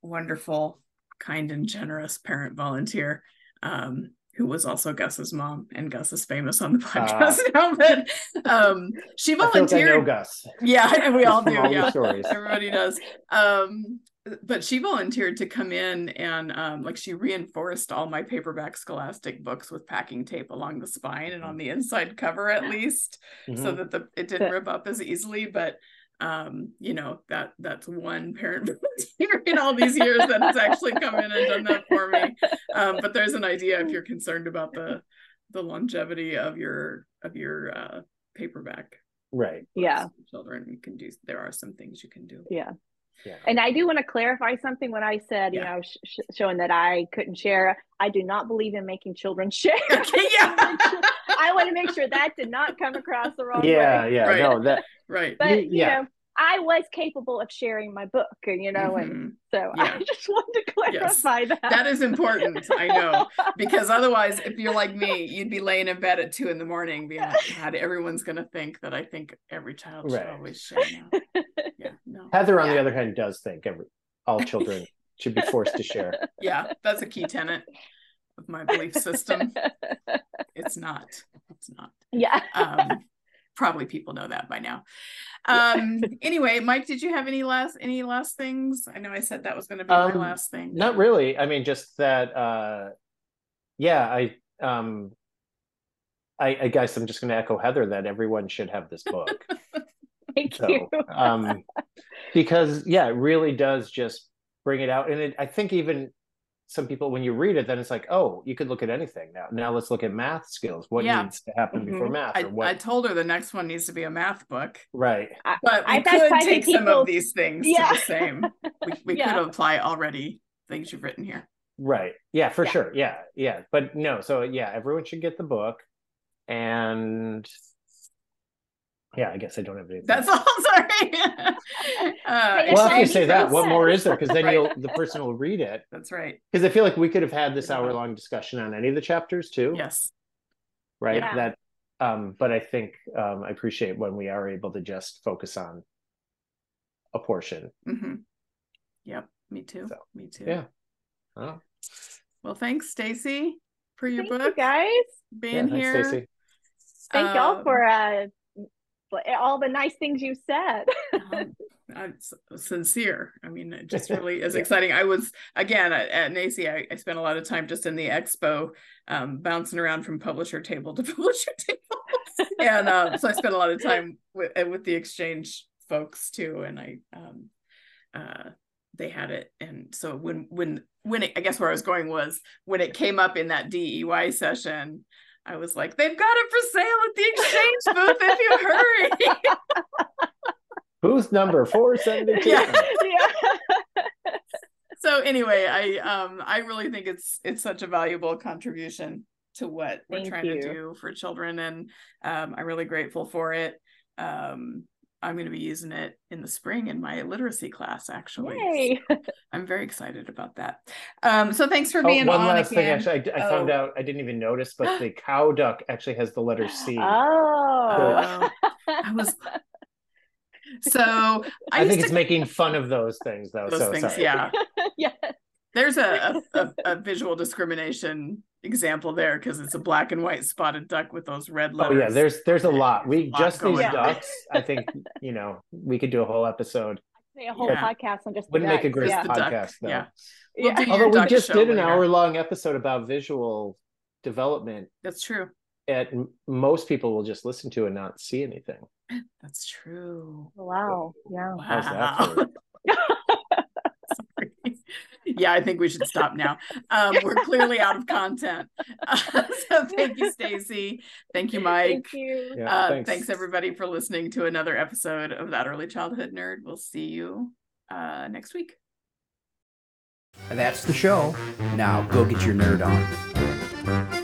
wonderful, kind and generous parent volunteer um who was also Gus's mom, and Gus is famous on the ah. podcast uh, (laughs) now. But um, she volunteered. I, like I know Gus. Yeah, and we all (laughs) do. all yeah, everybody does. Um, but she volunteered to come in and um, like she reinforced all my paperback scholastic books with packing tape along the spine and on the inside cover at least Mhm. so that the it didn't rip up as easily but um you know that that's one parent volunteer (laughs) in all these years that has actually come in and done that for me um but there's an idea if you're concerned about the the longevity of your of your uh paperback right. Yeah. children you can do there are some things you can do Yeah. Yeah. And I do want to clarify something when I said, you know, sh- sh- showing that I couldn't share. I do not believe in making children share. okay (laughs) yeah (laughs) I want to make sure that did not come across the wrong Yeah, way. yeah, Right. no, that right But You- you yeah. know, I was capable of sharing my book, and you know, and Mhm. so Yeah. I just wanted to Yes. clarify that. that is important i know (laughs) because otherwise if you're like me you'd be laying in bed at two in the morning being like god everyone's gonna think that i think every child should always share now (laughs) yeah no Heather, on the other hand, does think every all children should be forced to share. yeah that's a key tenet of my belief system (laughs) it's not it's not yeah. um probably people know that by now um anyway mike did you have any last any last things i know i said that was going to be my Um, last thing Not really. I mean, just that. uh Yeah, I um, I, I guess I'm just going to echo Heather that everyone should have this book. (laughs) Thank so, you. um, because yeah, it really does just bring it out, and it, I think even some people when you read it, then it's like, oh, you could look at anything now. Now let's look at math skills. What Yeah. needs to happen before Mhm. math, I, what? I told her the next one needs to be a math book right. but we I've could take few some of these things Yeah. to the same we, (laughs) we Yeah. could apply already things you've written here Right. Yeah, for Yeah. sure. Yeah. Yeah. But no, so yeah, everyone should get the book. And yeah, I guess I don't have anything. that's all (laughs) sorry (laughs) uh, well, that's after you say you that, what more is there? Because then (laughs) Right. you'll the person will read it. that's right Because I feel like we could have had this hour long discussion on any of the chapters too. yes Right. Yeah. That um, but I think um I appreciate when we are able to just focus on a portion. Mm-hmm. yep me too So, me too Yeah. Oh, well thanks stacy for your Thank you book guys. yeah, being thanks, here Stacy. Thank y'all Um, for uh for all the nice things you said. um, (laughs) I'm sincere. I mean, it just (laughs) really is exciting. I was again at, at NAEYC. I, I spent a lot of time just in the expo, um, bouncing around from publisher table to (laughs) publisher table, and uh, so I spent a lot of time with uh, with the exchange folks too. And I, um, uh, they had it, and so when when when it, I guess where I was going was when it came up in that DEY session. I was like, they've got it for sale at the exchange booth if you hurry. (laughs) Booth number four seventy two. Yeah. yeah. (laughs) so anyway i um i really think it's it's such a valuable contribution to what we're trying you. to do for children and um i'm really grateful for it um i'm going to be using it in the spring in my literacy class actually Yay. (laughs) i'm very excited about that um so thanks for Oh, being one on One last thing. Actually, I, I found Oh. out I didn't even notice, but the (gasps) cow duck actually has the letter C. Oh. Oh, I was (laughs) so i, I, used think to it's making fun of those things, though. those so things sorry. yeah (laughs) yeah. There's a, a, a, (laughs) a visual discrimination example there because it's a black and white spotted duck with those red lights. Oh yeah, there's there's a lot. We There's a lot just these on. ducks. I think you know we could do a whole episode. Say a whole Yeah. podcast on just Wouldn't make a great yeah. podcast though. yeah. We'll Yeah. Although we just did an hour long episode about visual development, That's true. at most people will just listen to and not see anything. That's true. Wow. Yeah. How's that Wow. (laughs) for- Sorry. yeah, I think we should stop now. Um, we're clearly out of content. (laughs) so thank you, Stacy. Thank you, Mike. Thank you. Yeah, uh, thanks. thanks. everybody for listening to another episode of that early childhood nerd. We'll see you uh, next week. That's the show. Now go get your nerd on.